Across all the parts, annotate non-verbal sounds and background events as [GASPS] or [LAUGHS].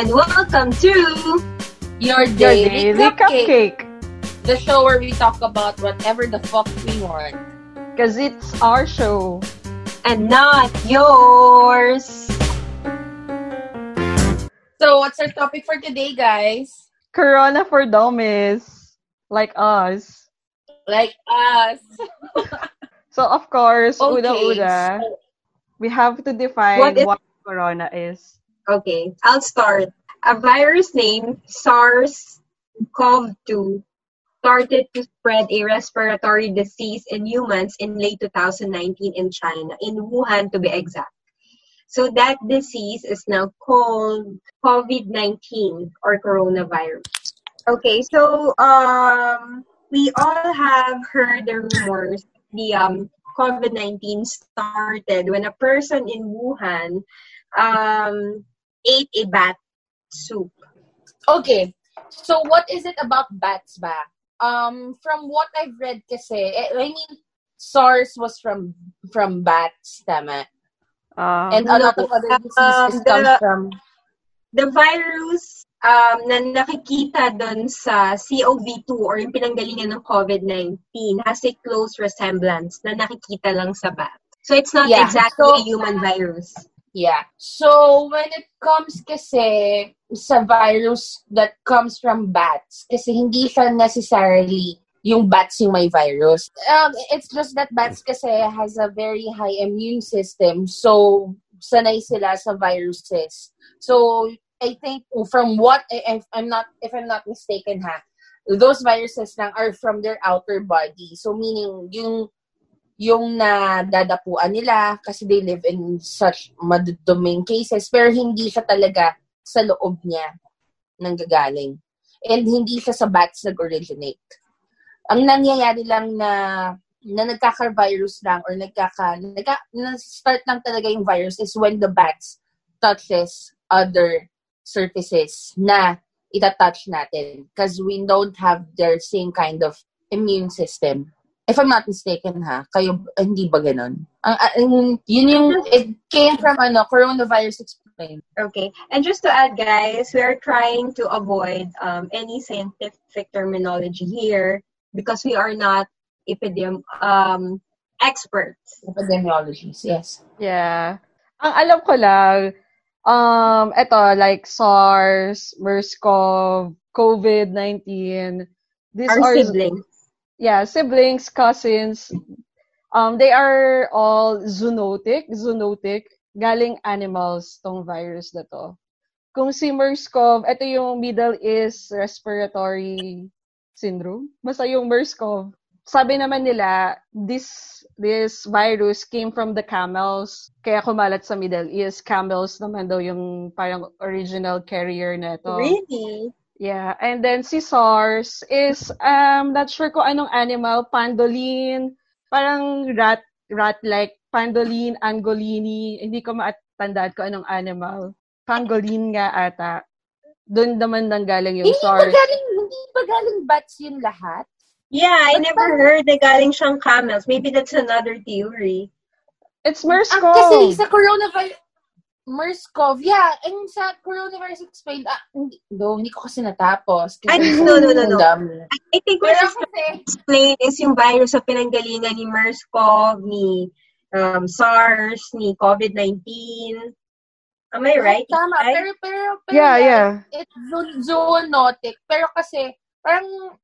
and welcome to Your Daily, daily Cupcake. cupcake. The show where we talk about whatever the fuck we want. Because it's our show. and not yours. So, what's our topic for today, guys? Corona for dummies. Like us. Like us. [LAUGHS] So, of course, Okay. una-una, we have to define What what, is- corona is. Okay, I'll start. A virus named SARS-CoV-2 started to spread a respiratory disease in humans in late 2019 in China, in Wuhan to be exact. So that disease is now called COVID-19 or coronavirus. Okay, so um, we all have heard the rumors the um, COVID-19 started when a person in Wuhan um, ate a bat soup. Okay. So, what is it about bats ba? Um, from what I've read kasi, eh, I mean, SARS was from from bats, tama? Uh, And a lot of other um, diseases the- come from... The virus um, na nakikita doon sa COV2 or yung pinanggalingan ng COVID-19 has a close resemblance na nakikita lang sa bat. So it's not Yeah. exactly So- a human virus. Yeah. So, when it comes kasi sa virus that comes from bats, kasi hindi siya necessarily yung bats yung may virus. Um, it's just that bats kasi has a very high immune system. So, sanay sila sa viruses. So, I think from what, if I'm not, if I'm not mistaken ha, those viruses lang are from their outer body. So, meaning, yung yung nadadapuan nila kasi they live in such maduduming cases pero hindi siya talaga sa loob niya nanggagaling. And hindi siya sa bats nag-originate. Ang nangyayari lang na na nagkaka-virus lang or nagkaka, nagka, na-start lang talaga yung virus is when the bats touches other surfaces na itatouch natin because we don't have their same kind of immune system. If I'm not mistaken ha, kayo, eh, hindi ba ganun? Ang, ang- yun yung, it came from ano, coronavirus explained. Okay. And just to add, guys, we are trying to avoid um, any scientific terminology here because we are not epidem um, experts. Epidemiologies, yes. yeah. Ang alam ko lang, um, eto, like SARS, MERS-CoV, COVID-19, these Our are siblings. Yeah, siblings, cousins, um, they are all zoonotic, zoonotic, galing animals tong virus na to. Kung si MERS-CoV, ito yung Middle East Respiratory Syndrome. Basta yung MERS-CoV. Sabi naman nila, this this virus came from the camels. Kaya kumalat sa Middle East. Camels naman daw yung parang original carrier na ito. Really? Yeah, and then si SARS is um not sure kung anong animal, pandoline, parang rat rat-like pandoline, angolini, hindi ko matandaan ko anong animal. Pangolin nga ata. Doon naman nanggaling yung Hindi ba SARS. galing, hindi ba galing bats yun lahat? Yeah, I But never heard na galing siyang camels. Maybe that's another theory. It's Ang MERS-CoV. kasi sa coronavirus, MERS-CoV, yeah, ang sa coronavirus explained, ah, hindi, no, hindi ko kasi natapos. Kasi Ay, no, no, no, no. I think what Pero is kasi, explained is yung virus sa pinanggalingan ni MERS-CoV, ni um, SARS, ni COVID-19. Am I right? Tama, Right? pero, pero, pero, Yeah, yeah. it's zo- zoonotic, pero kasi, parang,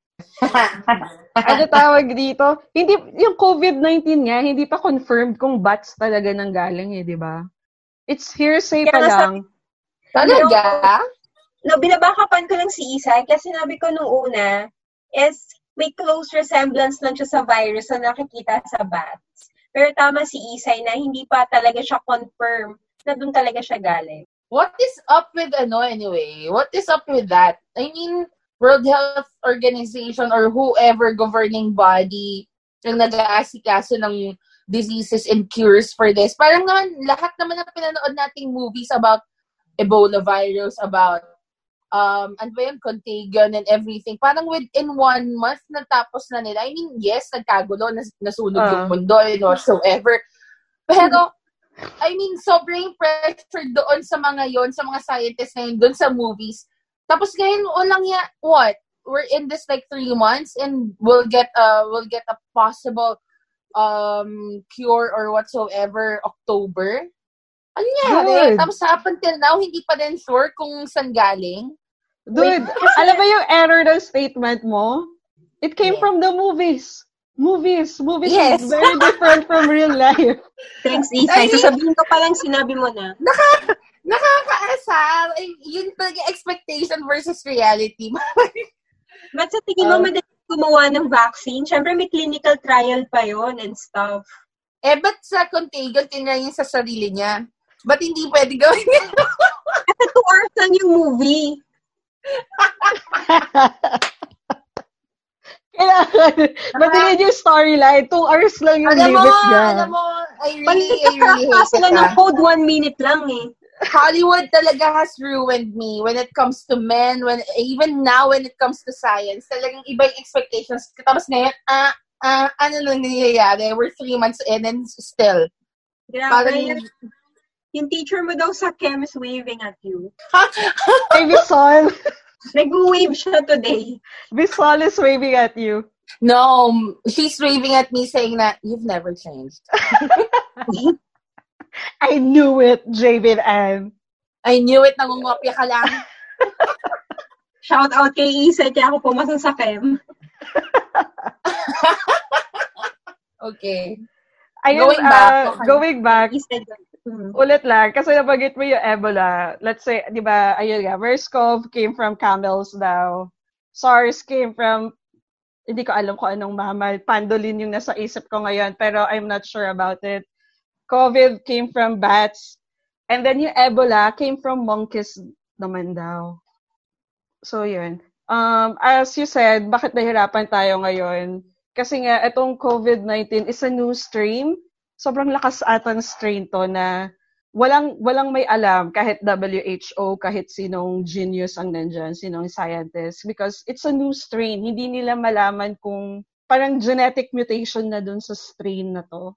[LAUGHS] ano tawag dito? Hindi, yung COVID-19 nga, hindi pa confirmed kung bats talaga nanggaling eh, di ba? It's hearsay pa Kaya nga lang. talaga? No, binabakapan ko lang si Isay kasi sinabi ko nung una is may close resemblance lang siya sa virus na nakikita sa bats. Pero tama si Isay na hindi pa talaga siya confirm na doon talaga siya galing. What is up with, ano, anyway? What is up with that? I mean, World Health Organization or whoever governing body yung nag-aasikaso ng diseases and cures for this. Parang naman, lahat naman ng pinanood nating movies about Ebola virus, about um, ano ba yun, contagion and everything. Parang within one month, natapos na nila. I mean, yes, nagkagulo, nas- nasunog Ah. yung mundo and whatsoever. Pero, I mean, sobrang pressure doon sa mga yon sa mga scientists na yun, doon sa movies. Tapos ngayon, walang ya, what? We're in this like three months and we'll get uh we'll get a possible um cure or whatsoever October. Ano nangyari? Dude. Tapos up until now, hindi pa din sure kung saan galing. Dude, alam mo yung error ng statement mo? It came Yeah. from the movies. Movies. Movies Yes. is very different from real life. [LAUGHS] Thanks, Isay. Ay, Sasabihin ko palang sinabi mo na. Nakakaasar. Ay, yun talaga expectation versus reality. [LAUGHS] Ba't sa tingin mo Um, madali gumawa ng vaccine? Siyempre may clinical trial pa yon and stuff. eh, ba't sa Contagion, tinry niya sa sarili niya? Ba't hindi pwede gawin niya? Kasi two hours lang yung movie. Kailangan, madalin yung storyline. Two hours lang yung alam mo, limit niya. alam mo, I really, I really hate sila ng code one minute lang eh. Hollywood talaga has ruined me when it comes to men, when even now when it comes to science. Talagang iba yung expectations. Tapos ngayon, ah, ah, ano lang nangyayari? We're three months in and still. Grabe. Parang, yung teacher mo daw sa chem is waving at you. [LAUGHS] Hey, Visol. Nag-wave siya today. Visol is waving at you. no, she's waving at me saying that, you've never changed. [LAUGHS] I knew it, Javid Ann. I knew it, nangungopia ka lang. [LAUGHS] Shout out kay Isay kaya ako pumasok sa chem. [LAUGHS] Okay. Ayun, Going back, ah, okay. going back, Isay, mm. ulit lang, kasi nabanggit mo yung Ebola. Let's say, di ba, ayun nga, MERS-CoV came from camels daw. SARS came from, hindi ko alam kung anong mammal. Pandolin yung nasa isip ko ngayon, pero I'm not sure about it. COVID came from bats. And then yung Ebola came from monkeys naman daw. So, yun. Um, as you said, bakit nahirapan tayo ngayon? Kasi nga, itong COVID-19 is a new strain. Sobrang lakas atang strain to na walang walang may alam kahit WHO, kahit sinong genius ang nandyan, sinong scientist. Because it's a new strain. Hindi nila malaman kung parang genetic mutation na dun sa strain na to.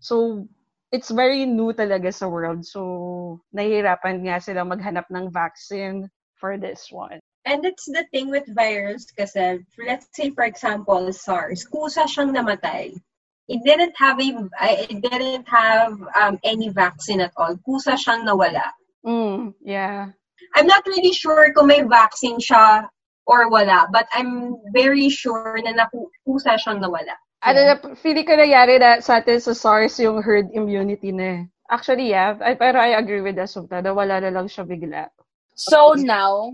So, it's very new talaga sa world. So, nahihirapan nga sila maghanap ng vaccine for this one. And it's the thing with virus kasi, let's say for example, SARS, kusa siyang namatay. It didn't have a, it didn't have um, any vaccine at all. Kusa siyang nawala. Mm, yeah. I'm not really sure kung may vaccine siya or wala, but I'm very sure na naku- kusa siyang nawala. Ano na, feeling ko nangyari na sa atin sa SARS yung herd immunity na eh. Actually, yeah. I, pero I agree with Asukta na wala na lang siya bigla. So now,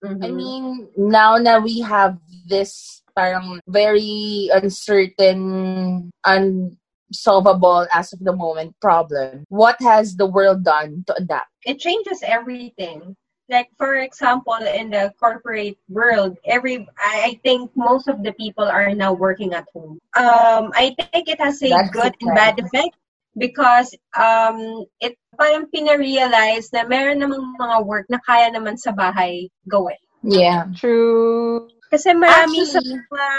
Mhm. I mean, now na we have this parang very uncertain, unsolvable as of the moment problem, what has the world done to adapt? it changes everything. Like for example, in the corporate world, every I think most of the people are now working at home. Um, I think it has a That's good and bad effect because um, it parang pina-realize na meron namang mga work na kaya naman sa bahay gawin. Yeah. True. Kasi marami sa Actually- mga,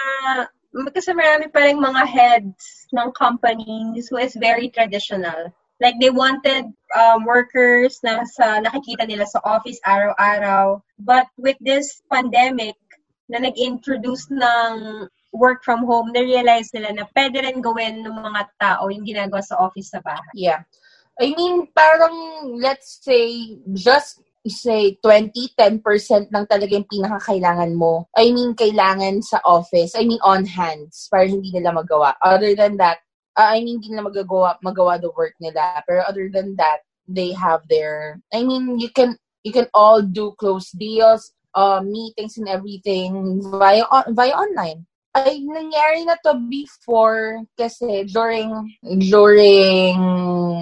kasi marami pa rin mga heads ng companies who is very traditional. Like they wanted um, workers na sa nakikita nila sa office araw-araw. But with this pandemic na nag-introduce ng work from home, na-realize nila na pwede rin gawin ng mga tao yung ginagawa sa office sa bahay. Yeah. I mean, parang, let's say, just say 20, 10% lang talaga yung pinakakailangan mo. I mean, kailangan sa office. I mean, on hands. Para hindi nila magawa. Other than that, uh, I mean, hindi nila magagawa, magawa the work nila. Pero other than that, they have their, I mean, you can, you can all do close deals, uh, meetings and everything via, on, via online ay nangyari na to before kasi during during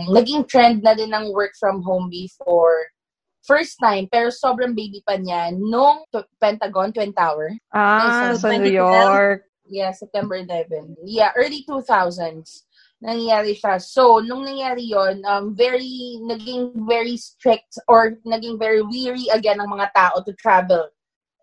naging trend na din ng work from home before first time pero sobrang baby pa niya nung Pentagon Twin Tower Ah, Ay, sa so New 2012? York. Yeah September 11 yeah early 2000s nangyari siya. So nung nangyari yon um very naging very strict or naging very weary again ng mga tao to travel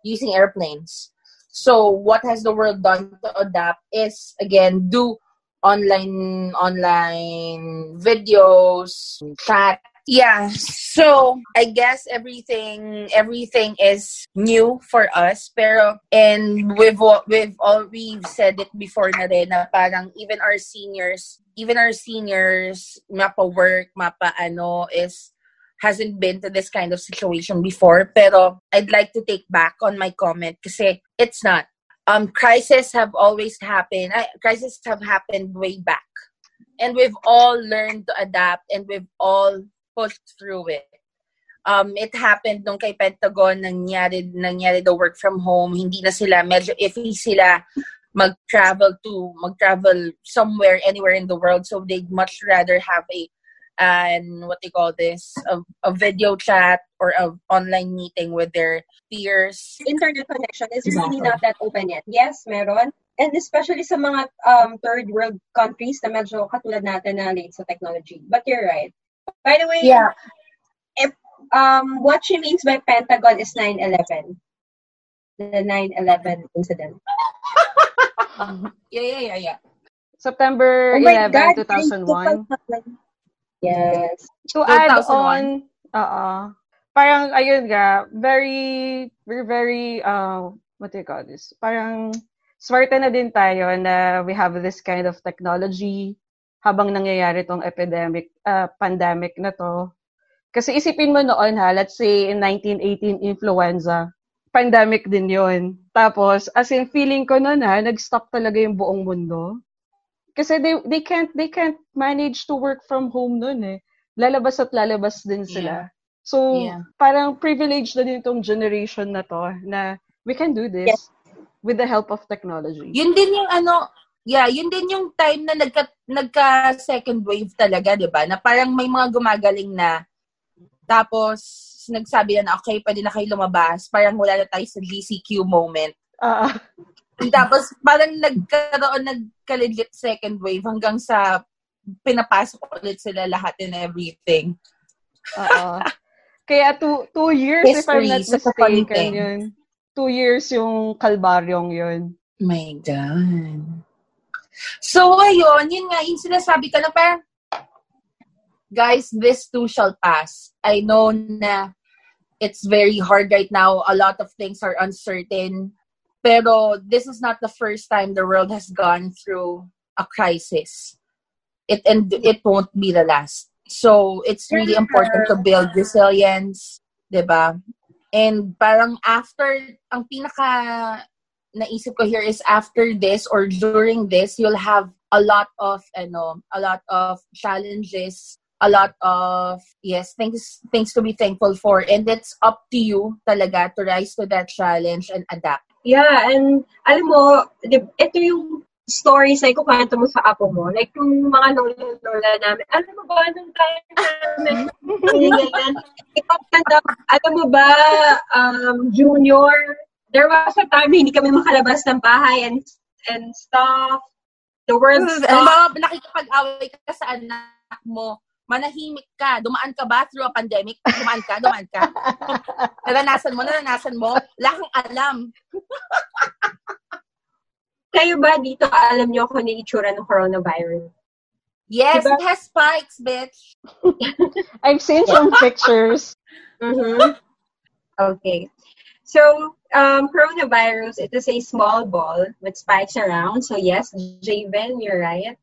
using airplanes. So what has the world done to adapt is again do online online videos, chat. Yeah. So I guess everything everything is new for us. Pero and we've we've all we've said it before na rin na parang even our seniors, even our seniors, mapa work, mapa ano is hasn't been to this kind of situation before. Pero I'd like to take back on my comment kasi it's not um, crises have always happened. Uh, crises have happened way back, and we've all learned to adapt, and we've all pushed through it. Um, it happened nung kay Pentagon nangyari nangyari the work from home. Hindi na sila medyo iffy sila mag-travel to mag-travel somewhere anywhere in the world. So they'd much rather have a and what they call this a, a video chat or a online meeting with their peers. Internet connection is really not that open yet. Yes, meron. And especially sa mga um, third world countries na medyo katulad natin na late sa technology. But you're right. By the way, yeah. if um, what she means by Pentagon is 9-11. The 9-11 incident. [LAUGHS] yeah, yeah, yeah, yeah. September oh 11, God, 2001. Yes. To add on, uh parang ayun nga, very, very, very, uh, what do you call this? Parang swerte na din tayo na we have this kind of technology habang nangyayari tong epidemic, uh, pandemic na to. Kasi isipin mo noon ha, let's say in 1918 influenza, pandemic din yon. Tapos, as in feeling ko noon ha, nag-stop talaga yung buong mundo. Kasi they, they can't they can't manage to work from home noon eh. Lalabas at lalabas din sila. Yeah. So, yeah. parang privilege na din itong generation na to na we can do this yes. with the help of technology. Yun din yung ano, yeah, yun din yung time na nagka, nagka second wave talaga, 'di ba? Na parang may mga gumagaling na tapos nagsabi na, okay, pwede na kayo lumabas. Parang wala na tayo sa GCQ moment. Uh, Tapos parang nagkaroon, nagkalidlit second wave hanggang sa pinapasok ulit sila lahat and everything. Oo. Kaya two, two years, History, if I'm not mistaken, yun. Two years yung kalbaryong yun. My God. So, ayun, yun nga, yung sinasabi ka na parang, guys, this too shall pass. I know na it's very hard right now. A lot of things are uncertain. Pero this is not the first time the world has gone through a crisis. It and it won't be the last. So it's really important to build resilience, 'di ba? And parang after ang pinaka naisip ko here is after this or during this you'll have a lot of ano, a lot of challenges, a lot of yes, things things to be thankful for and it's up to you talaga to rise to that challenge and adapt. Yeah, and alam mo, ito yung stories na ikukwento mo sa apo mo. Like, yung mga lola-lola namin, alam mo ba, nung time namin, [LAUGHS] ganyan, ikaw alam mo ba, um, junior, there was a time hindi kami makalabas ng bahay and and stuff. The world stopped. Mo, nakikipag-away ka sa anak mo, manahimik ka. Dumaan ka ba through a pandemic? Dumaan ka, dumaan ka. [LAUGHS] naranasan mo, naranasan mo. Wala kang alam. Kayo ba dito, alam niyo kung ano itsura ng coronavirus? Yes, diba? it has spikes, bitch. [LAUGHS] I've seen some pictures. [LAUGHS] mm-hmm. Okay. So, um, coronavirus, it is a small ball with spikes around. So, yes, Javen, you're right.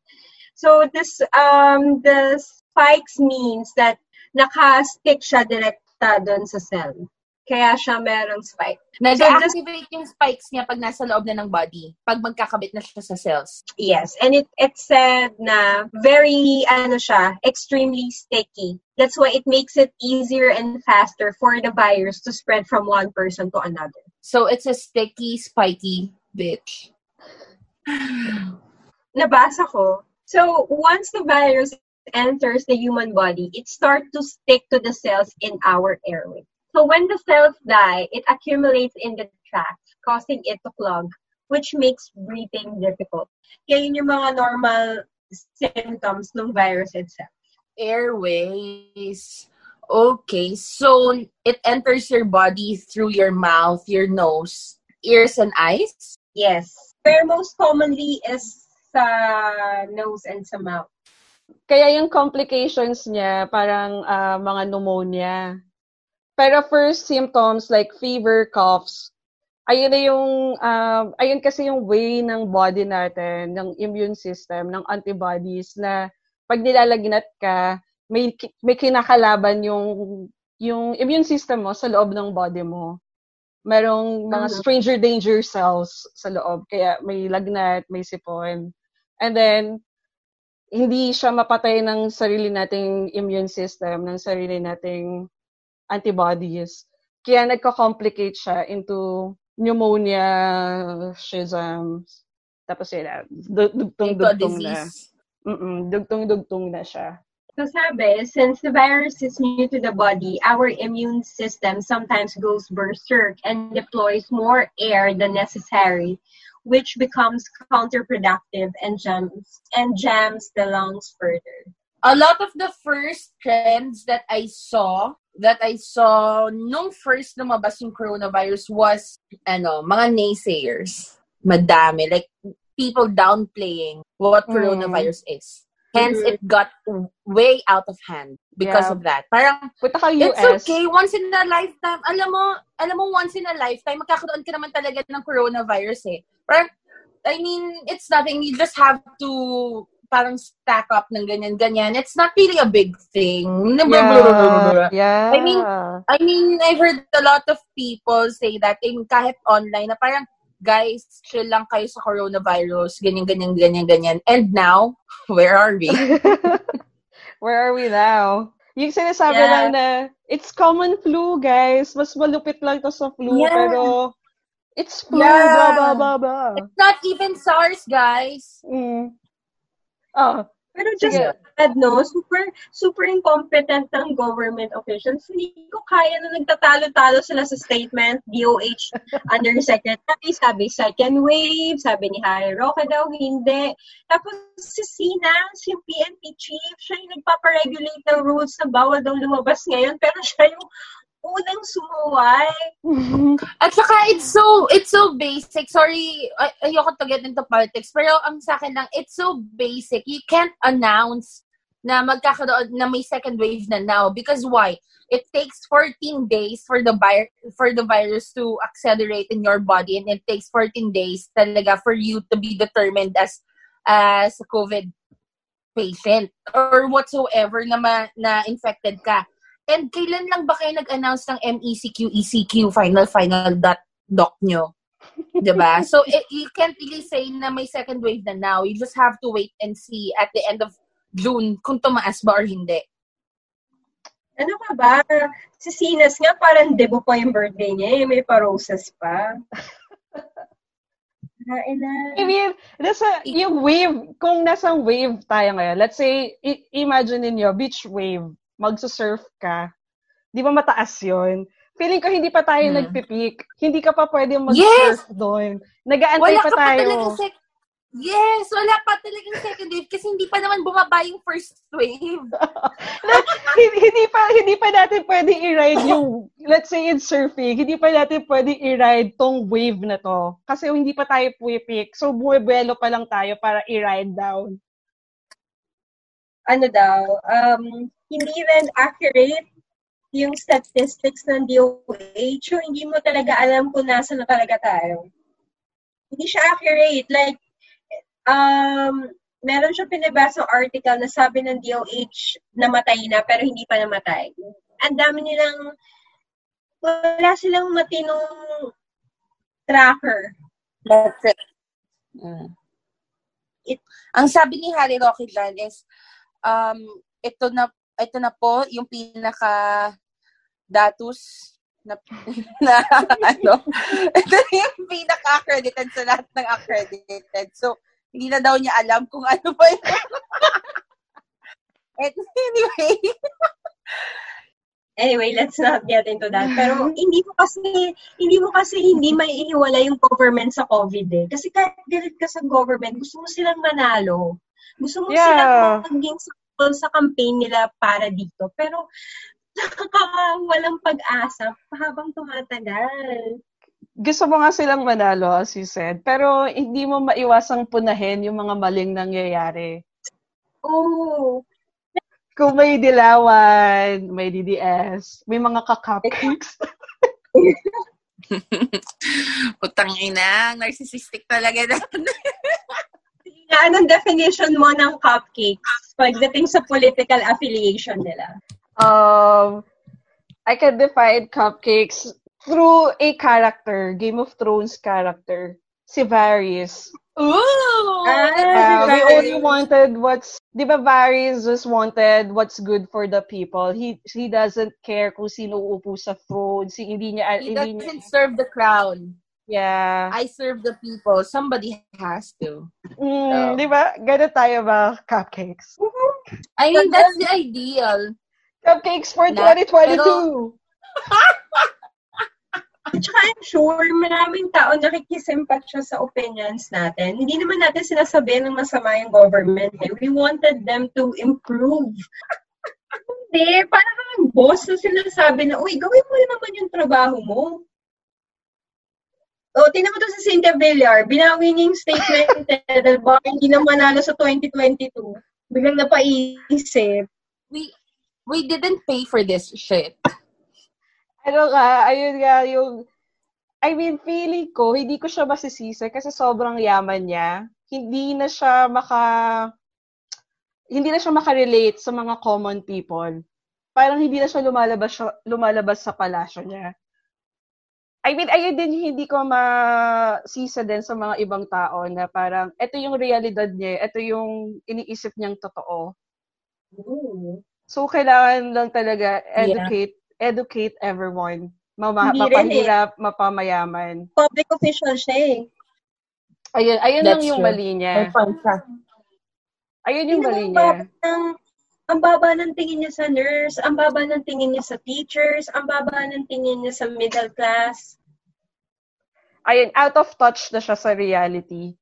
So, this, um, this spikes means that naka-stick siya direkta doon sa cell. Kaya siya merong spike. Nag-activate so, yung spikes niya pag nasa loob na ng body, pag magkakabit na siya sa cells. Yes, and it it said na very, ano siya, extremely sticky. That's why it makes it easier and faster for the virus to spread from one person to another. So it's a sticky, spiky bitch. [SIGHS] Nabasa ko. So once the virus enters the human body, it starts to stick to the cells in our airway. So when the cells die, it accumulates in the tracts, causing it to clog, which makes breathing difficult. Kaya yun yung mga normal symptoms ng virus itself. Airways. Okay, so it enters your body through your mouth, your nose, ears, and eyes? Yes. Where most commonly is sa nose and sa mouth. Kaya yung complications niya, parang uh, mga pneumonia. Pero first symptoms like fever, coughs, ayun na yung, uh, ayun kasi yung way ng body natin, ng immune system, ng antibodies na pag nilalagnat ka, may, may kinakalaban yung, yung immune system mo sa loob ng body mo. Merong mga mm-hmm. stranger danger cells sa loob. Kaya may lagnat, may sipon. And then, hindi siya mapatay ng sarili nating immune system, ng sarili nating antibodies. Kaya nagko-complicate siya into pneumonia, schisms, tapos yun, dugtong-dugtong na. Mm-mm, dugtong-dugtong na siya. So sabi, since the virus is new to the body, our immune system sometimes goes berserk and deploys more air than necessary which becomes counterproductive and jams and jams the lungs further. A lot of the first trends that I saw that I saw nung first lumabas yung coronavirus was ano, mga naysayers. Madami. Like, people downplaying what mm. coronavirus is. Hence, mm-hmm. it got way out of hand because yeah. of that. Parang, Punta ka US. it's okay, once in a lifetime. Alam mo, alam mo, once in a lifetime, magkakaroon ka naman talaga ng coronavirus eh. Parang, I mean, it's nothing. You just have to parang stack up ng ganyan-ganyan. It's not really a big thing. Yeah, yeah. I mean, I mean, I've heard a lot of people say that, I mean, kahit online, na parang, guys, chill lang kayo sa coronavirus, ganyan, ganyan, ganyan, ganyan. And now, [LAUGHS] where are we? [LAUGHS] where are we now? Yung sinasabi yeah. lang na, it's common flu, guys. Mas malupit lang to sa flu, yeah. pero It's flu, yeah. blah, blah, blah, blah. It's not even SARS, guys. Mm. Oh. Pero just Sige. add, no, super, super incompetent ng government officials. Hindi ko kaya na nagtatalo-talo sila sa statement, DOH Undersecretary, sabi second wave, sabi ni Harry Roque daw, hindi. Tapos si Sina, si PNP chief, siya yung nagpaparegulate ng rules na bawal daw lumabas ngayon, pero siya yung unang sumuway. [LAUGHS] At saka, it's so, it's so basic. Sorry, ay, ayoko to get into politics, pero ang sa akin lang, it's so basic. You can't announce na magkakaroon na may second wave na now. Because why? It takes 14 days for the vir- for the virus to accelerate in your body and it takes 14 days talaga for you to be determined as as a COVID patient or whatsoever na ma- na infected ka. And kailan lang ba kayo nag-announce ng MECQ, ECQ, final, final dot doc nyo? diba? [LAUGHS] So, it, you can't really say na may second wave na now. You just have to wait and see at the end of June kung tumaas ba or hindi. Ano ka ba? Si Sinas nga, parang debo pa yung birthday niya. Eh. May pa-roses pa. [LAUGHS] I mean, nasa, yung wave, kung nasa wave tayo ngayon, let's say, i- imagine niyo beach wave magsusurf ka, di ba mataas yon Feeling ko hindi pa tayo hmm. nagpipik. Hindi ka pa pwede mag-surf yes! doon. Nagaantay pa tayo. Pa sec- yes! Wala pa talagang second wave kasi hindi pa naman bumaba yung first wave. [LAUGHS] hindi, hindi pa hindi pa natin pwede i-ride [LAUGHS] yung let's say in surfing, hindi pa natin pwede i-ride tong wave na to kasi hindi pa tayo pwipik. So buwebelo pa lang tayo para i-ride down. Ano daw, um, hindi rin accurate yung statistics ng DOH. So, hindi mo talaga alam kung nasa na talaga tayo. Hindi siya accurate. Like, um, meron siya pinabasa article na sabi ng DOH namatay na pero hindi pa namatay. Ang dami nilang wala silang matinong tracker. That's it. Mm. It, ang sabi ni Harry Rocky dyan is, um, ito na ito na po yung pinaka datus na, [LAUGHS] na ano, ito yung pinaka-accredited sa lahat ng accredited. So, hindi na daw niya alam kung ano ba yung... [LAUGHS] anyway. [LAUGHS] anyway, let's not get into that. Pero hindi mo kasi hindi mo kasi hindi maiiwala yung government sa COVID eh. Kasi kahit galit ka sa government, gusto mo silang manalo. Gusto mo yeah. silang maging sa campaign nila para dito. Pero [LAUGHS] walang pag-asa habang tumatagal. gusto mo nga silang manalo, as you said, pero hindi mo maiwasang punahin yung mga maling nangyayari. Oo. Kung may dilawan, may DDS, may mga ka-cupcakes. [LAUGHS] Utang ina, narcissistic talaga [LAUGHS] na. Nga, anong definition mo ng cupcakes pagdating sa political affiliation nila? um, I can define cupcakes through a character, Game of Thrones character, si Varys. Ooh! Uh, we only wanted what's, di ba Varys just wanted what's good for the people. He he doesn't care kung sino uupo sa throne. Si, hindi niya, He hindi niya, doesn't serve the crown. Yeah. I serve the people. Somebody has to. Mm, di ba? Ganun tayo ba, cupcakes? I mean, that's the ideal. Cupcakes for Na- 2022! At saka I'm sure maraming tao nakikisimpatya sa opinions natin. Hindi naman natin sinasabi ng masama yung government. Eh. We wanted them to improve. [LAUGHS] Hindi, parang ang boss na sinasabi na, uy, gawin mo naman yung trabaho mo. O, tingnan mo to sa Cynthia Villar. Binawi niya yung statement eh, dahil baka hindi na manalo sa 2022. Biglang napaisip. We we didn't pay for this shit. [LAUGHS] ano nga, ayun nga yung, I mean, feeling ko, hindi ko siya masisisi kasi sobrang yaman niya. Hindi na siya maka, hindi na siya makarelate sa mga common people. Parang hindi na siya lumalabas, siya, lumalabas sa palasyo niya. I mean, ayun din yung hindi ko masisa din sa mga ibang tao na parang, ito yung realidad niya, ito yung iniisip niyang totoo. Ooh. So, kailangan lang talaga educate educate everyone. Mama, Hindi rin eh. mapahirap, mapamayaman. Public official siya eh. Ayun, ayun lang That's yung true. mali niya. Ayun yung mali niya. ng, ang baba ng tingin niya sa nurse, ang baba ng tingin niya sa teachers, ang baba ng tingin niya sa middle class. Ayun, out of touch na siya sa reality.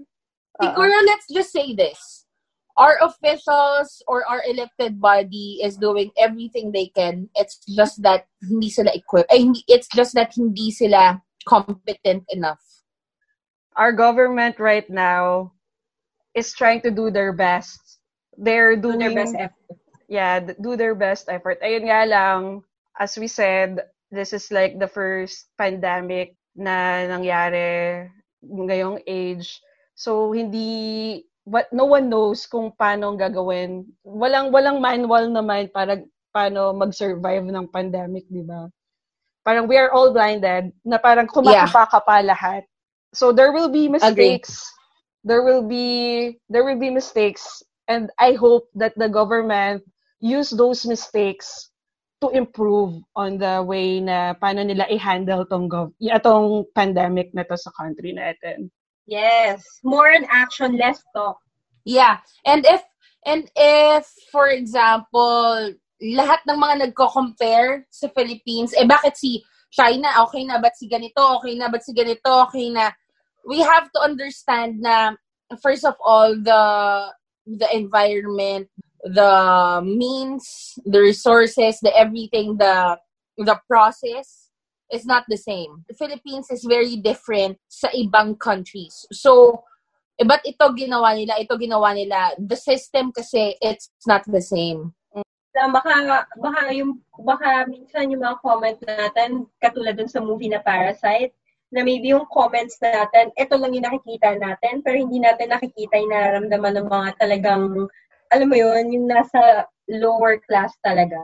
Siguro, let's just say this. Our officials or our elected body is doing everything they can. It's just that hindi sila equipped. Ay, hindi, it's just that hindi sila competent enough. Our government right now is trying to do their best. They're Do doing their best effort. Yeah, do their best effort. Ayun nga lang, as we said, this is like the first pandemic na nangyari ngayong age. So, hindi, what, no one knows kung paano ang gagawin. Walang, walang manual naman para paano mag-survive ng pandemic, di ba? Parang we are all blinded na parang kumakapa pa lahat. So, there will be mistakes. There will be, there will be mistakes and I hope that the government use those mistakes to improve on the way na paano nila i-handle tong, gov- itong pandemic na to sa country natin. Yes. More on action, less talk. Yeah. And if, and if, for example, lahat ng mga nagko-compare sa Philippines, eh bakit si China, okay na, ba't si ganito, okay na, ba't si ganito, okay na. We have to understand na, first of all, the, the environment, the means, the resources, the everything, the, the process is not the same. The Philippines is very different sa ibang countries. So, eh, ba't ito ginawa nila, ito ginawa nila. The system kasi, it's not the same. Na baka, baka, yung, baka minsan yung mga comment natin, katulad dun sa movie na Parasite, na maybe yung comments natin, ito lang yung nakikita natin, pero hindi natin nakikita yung nararamdaman ng mga talagang, alam mo yun, yung nasa lower class talaga.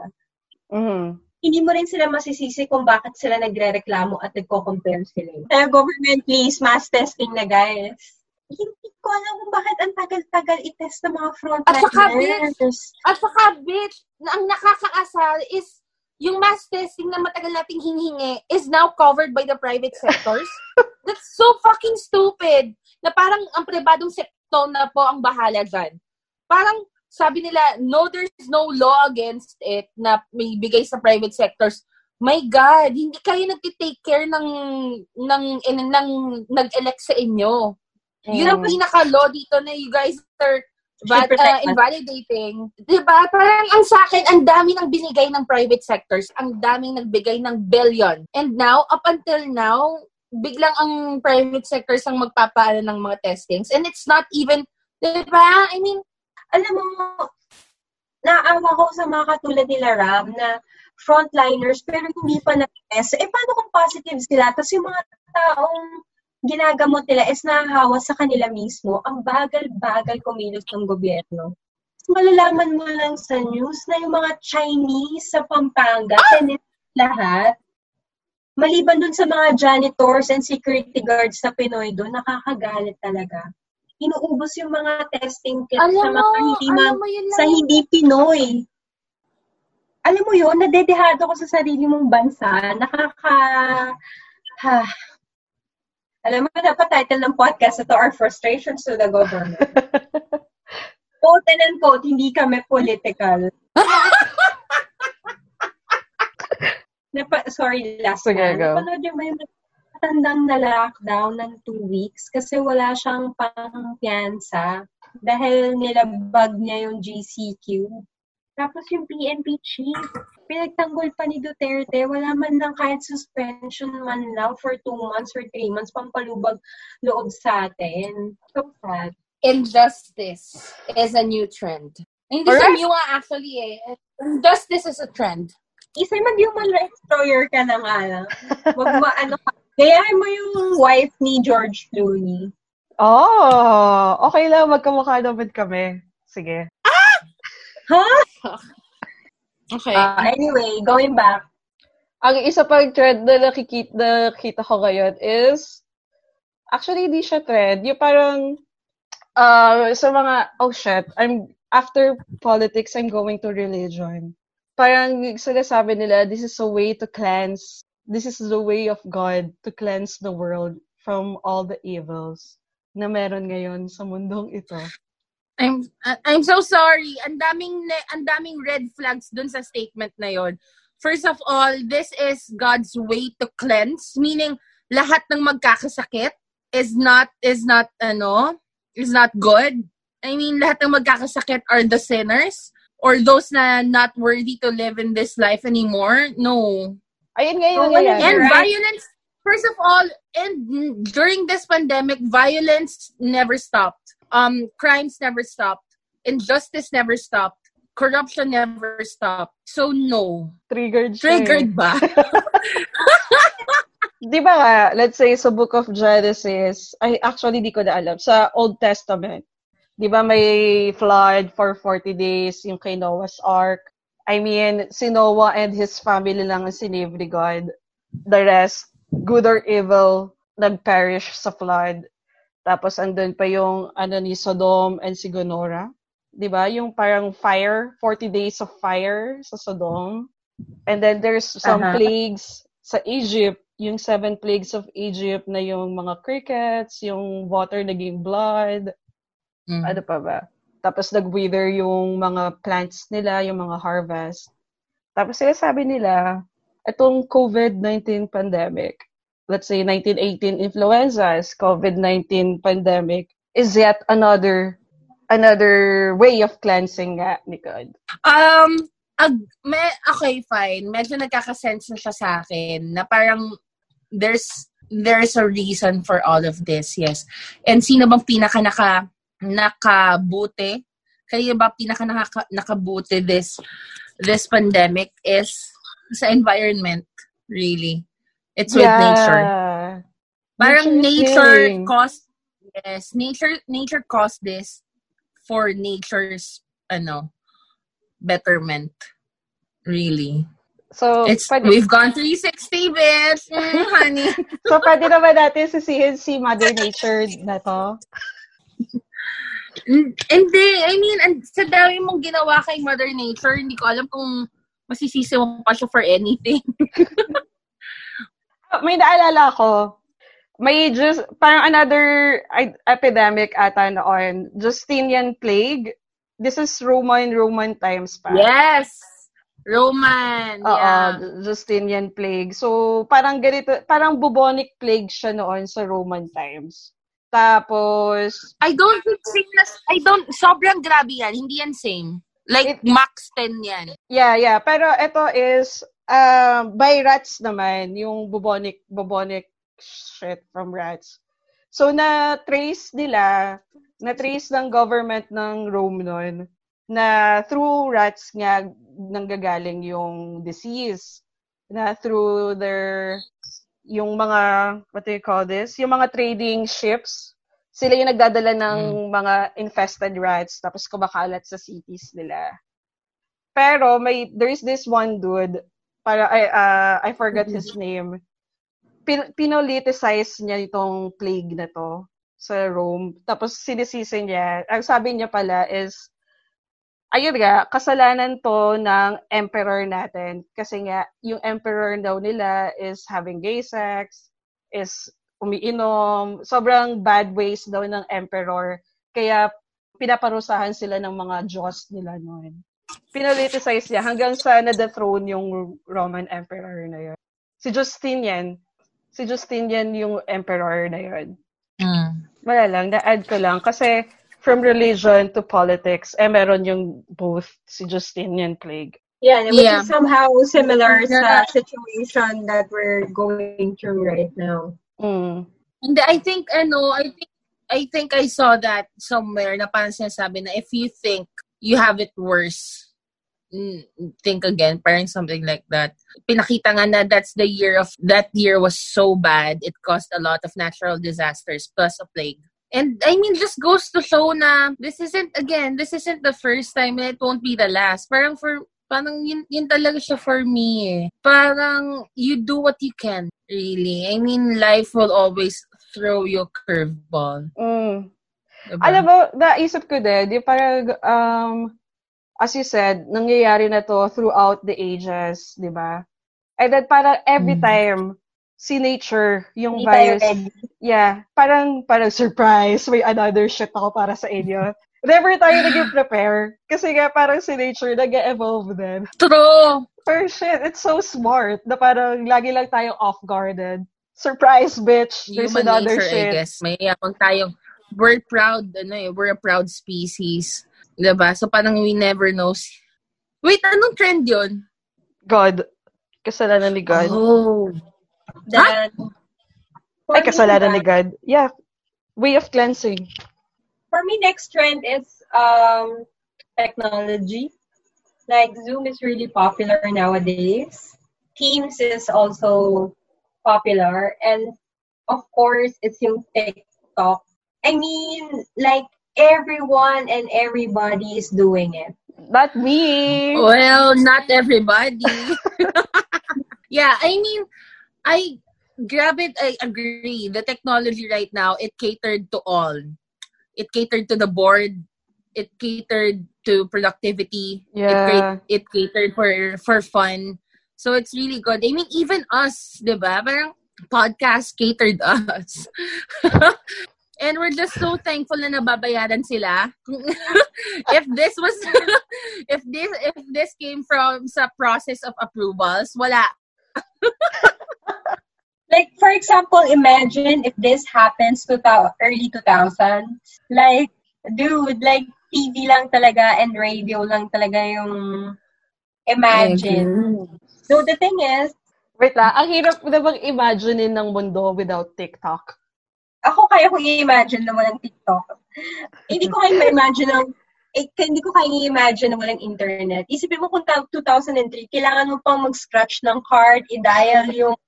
Mhm. Hindi mo rin sila masisisi kung bakit sila nagre-reklamo at nagko-compare sila. Kaya government, please, mass testing na, guys. Hindi ko alam kung bakit ang tagal-tagal i-test ng mga At saka, frontliners. At saka, bitch, na ang nakakaasar is yung mass testing na matagal nating hinihingi is now covered by the private sectors. [LAUGHS] That's so fucking stupid. Na parang ang pribadong sektor na po ang bahala dyan. Parang sabi nila, no, there's no law against it na may bigay sa private sectors. My God, hindi kayo nagtitake care ng, ng, ng, ng nag-elect sa inyo. Yun ang Mm. pinaka-law dito na you guys are but, uh, invalidating. Diba? Parang ang sa akin, ang dami ng binigay ng private sectors. Ang daming nagbigay ng billion. And now, up until now, biglang ang private sectors ang magpapaala ng mga testings. And it's not even, di ba? I mean, alam mo, naawa ko sa mga katulad nila Ram na frontliners pero hindi pa na-test. Eh, paano kung positive sila? Tapos yung mga taong ginagamot nila is nahahawa sa kanila mismo. Ang bagal-bagal kumilos ng gobyerno. Malalaman mo lang sa news na yung mga Chinese sa Pampanga, ah! lahat, maliban dun sa mga janitors and security guards na Pinoy doon, nakakagalit talaga. Inuubos yung mga testing kits alam sa mga mo, hindi, ma- sa hindi Pinoy. Alam mo yun, nadedehado ko sa sarili mong bansa. Nakaka... Ha, alam mo, dapat title ng podcast ito, Our Frustrations to the Government. [LAUGHS] quote and quote, hindi kami political. [LAUGHS] Napa, sorry, last Sige, one. Napanood yung may matandang na lockdown ng two weeks kasi wala siyang pang-piansa dahil nilabag niya yung GCQ. Tapos yung PNP chief, pinagtanggol pa ni Duterte, wala man lang kahit suspension man lang for two months or three months, pampalubag loob sa atin. So sad. Injustice is a new trend. Hindi Correct. siya new actually eh. Injustice is a trend. Isa mag-human rights lawyer ka na nga lang. Wag mo, ano ka. Gayahin mo yung wife ni George Clooney. Oh, okay lang. Magkamukha naman kami. Sige. Huh? Okay. Uh, anyway, going back. Ang isa pang trend na nakikita, nakikita ko ngayon is, actually, hindi siya trend. Yung parang, uh, sa mga, oh shit, I'm, after politics, I'm going to religion. Parang sinasabi nila, this is a way to cleanse, this is the way of God to cleanse the world from all the evils na meron ngayon sa mundong ito. I'm I'm so sorry. Ang daming ang daming red flags dun sa statement na yon. First of all, this is God's way to cleanse, meaning lahat ng magkakasakit is not is not ano, is not good. I mean, lahat ng magkakasakit are the sinners or those na not worthy to live in this life anymore. No. Ayun nga yun nga. And Right. violence, first of all, and during this pandemic, violence never stopped. Um, crimes never stopped. Injustice never stopped. Corruption never stopped. So no. Triggered eh. Triggered ba? [LAUGHS] Di ba nga, let's say sa Book of Genesis, ay actually di ko na alam, sa Old Testament, di ba may flood for 40 days, yung kay Noah's Ark. I mean, si Noah and his family lang ang sinave ni God. The rest, good or evil, nag-perish sa flood. Tapos andun pa yung ano ni Sodom and si Gomorrah. 'Di ba? Yung parang fire, 40 days of fire sa Sodom. And then there's some Aha. plagues sa Egypt, yung seven plagues of Egypt na yung mga crickets, yung water naging blood, Mm. ano pa ba? Tapos nag-wither yung mga plants nila, yung mga harvest. Tapos sinasabi nila, itong COVID-19 pandemic, let's say 1918 influenzas, COVID-19 pandemic, is yet another another way of cleansing nga ni God. Um, ag, me, okay, fine. Medyo nagkakasense na siya sa akin na parang there's there's a reason for all of this, yes. And sino bang pinaka naka nakabuti? Kaya ba pinaka naka, nakabuti this this pandemic is sa environment, really. It's with nature. Parang Nature nature caused yes, nature nature caused this for nature's ano betterment. Really. So, It's pwede, we've gone 360 bitch. [LAUGHS] Mm, honey. so, pwede naman natin sisihin si Mother Nature na to. Hindi, I mean, and sa dami mong ginawa kay Mother Nature, hindi ko alam kung masisisi mo pa siya for anything. [LAUGHS] May naalala ko. May just, parang another epidemic ata noon. Justinian plague. This is Roman, Roman times pa. yes! Roman. Oo, yeah. Justinian plague. So, parang ganito, parang bubonic plague siya noon sa Roman times. Tapos, I don't think same na, I don't, sobrang grabe yan. Hindi yan same. Like, It- max 10 yan. yeah, yeah. Pero ito is, uh, by rats naman, yung bubonic, bubonic shit from rats. So, na-trace nila, na-trace ng government ng Rome noon na through rats nga nanggagaling yung disease. Na through their, yung mga, what do you call this? Yung mga trading ships, sila yung nagdadala ng mm. mga infested rats tapos kumakalat sa cities nila. Pero may there's this one dude para I uh, I forgot his mm-hmm. name. Pin, pinoliticize niya itong plague na to sa Rome. Tapos sinisisi niya, ang sabi niya pala is ayun nga, kasalanan to ng emperor natin. Kasi nga, yung emperor daw nila is having gay sex, is umiinom, sobrang bad ways daw ng emperor. Kaya pinaparusahan sila ng mga Diyos nila noon. Pinoliticize niya hanggang sa na-dethrone yung Roman emperor na yun. Si Justinian, si Justinian yung emperor na yun. Mm. Wala lang, na-add ko lang. Kasi from religion to politics, eh meron yung both si Justinian plague. Yeah, which yeah. is somehow similar sa situation that we're going through right now. Mm. And I think, ano, I think, I think I saw that somewhere na parang sinasabi na if you think you have it worse, mm, think again, parang something like that. Pinakita nga na that's the year of, that year was so bad, it caused a lot of natural disasters plus a plague. And I mean, just goes to show na this isn't, again, this isn't the first time and it won't be the last. Parang for, parang yun, yun talaga siya for me eh. Parang you do what you can really. I mean, life will always throw you a curveball. Mm. Diba? Alam mo, naisip ko din, di parang, um, as you said, nangyayari na to throughout the ages, di ba? And then parang every mm. time, si nature, yung Hindi virus, yeah, parang, parang surprise, may another shit ako para sa inyo. Never tayo [GASPS] naging prepare. Kasi nga parang si nature nag-evolve din. True! For shit, it's so smart na parang lagi lang tayong off-guarded. Surprise, bitch! There's Human another nature, shit. I guess. May yapang tayong, we're proud, ano eh, we're a proud species. Diba? So parang we never know. Wait, anong trend yun? God. Kasalanan ni God. Oh. That, huh? Ay, kasalanan ni God. Yeah. Way of cleansing for me, next trend is um, technology. Like Zoom is really popular nowadays. Teams is also popular. And of course, it's yung TikTok. I mean, like everyone and everybody is doing it. Not me. Well, not everybody. [LAUGHS] yeah, I mean, I grab it, I agree. The technology right now, it catered to all. It catered to the board. It catered to productivity. Yeah. it, it catered for for fun. So it's really good. I mean even us diba parang podcast catered [LAUGHS] us. And we're just so thankful na nababayaran sila. [LAUGHS] If this was [LAUGHS] if this if this came from sa process of approvals wala like for example, imagine if this happens to the early 2000s. Like, dude, like TV lang talaga and radio lang talaga yung imagine. So the thing is, Wait lang, ang hirap na bang imaginein ng mundo without TikTok? Ako kaya ko i-imagine na walang TikTok. hindi ko kaya ma-imagine ng eh, hindi ko kaya i-imagine na walang internet. Isipin mo kung 2003, kailangan mo pang mag-scratch ng card, i-dial yung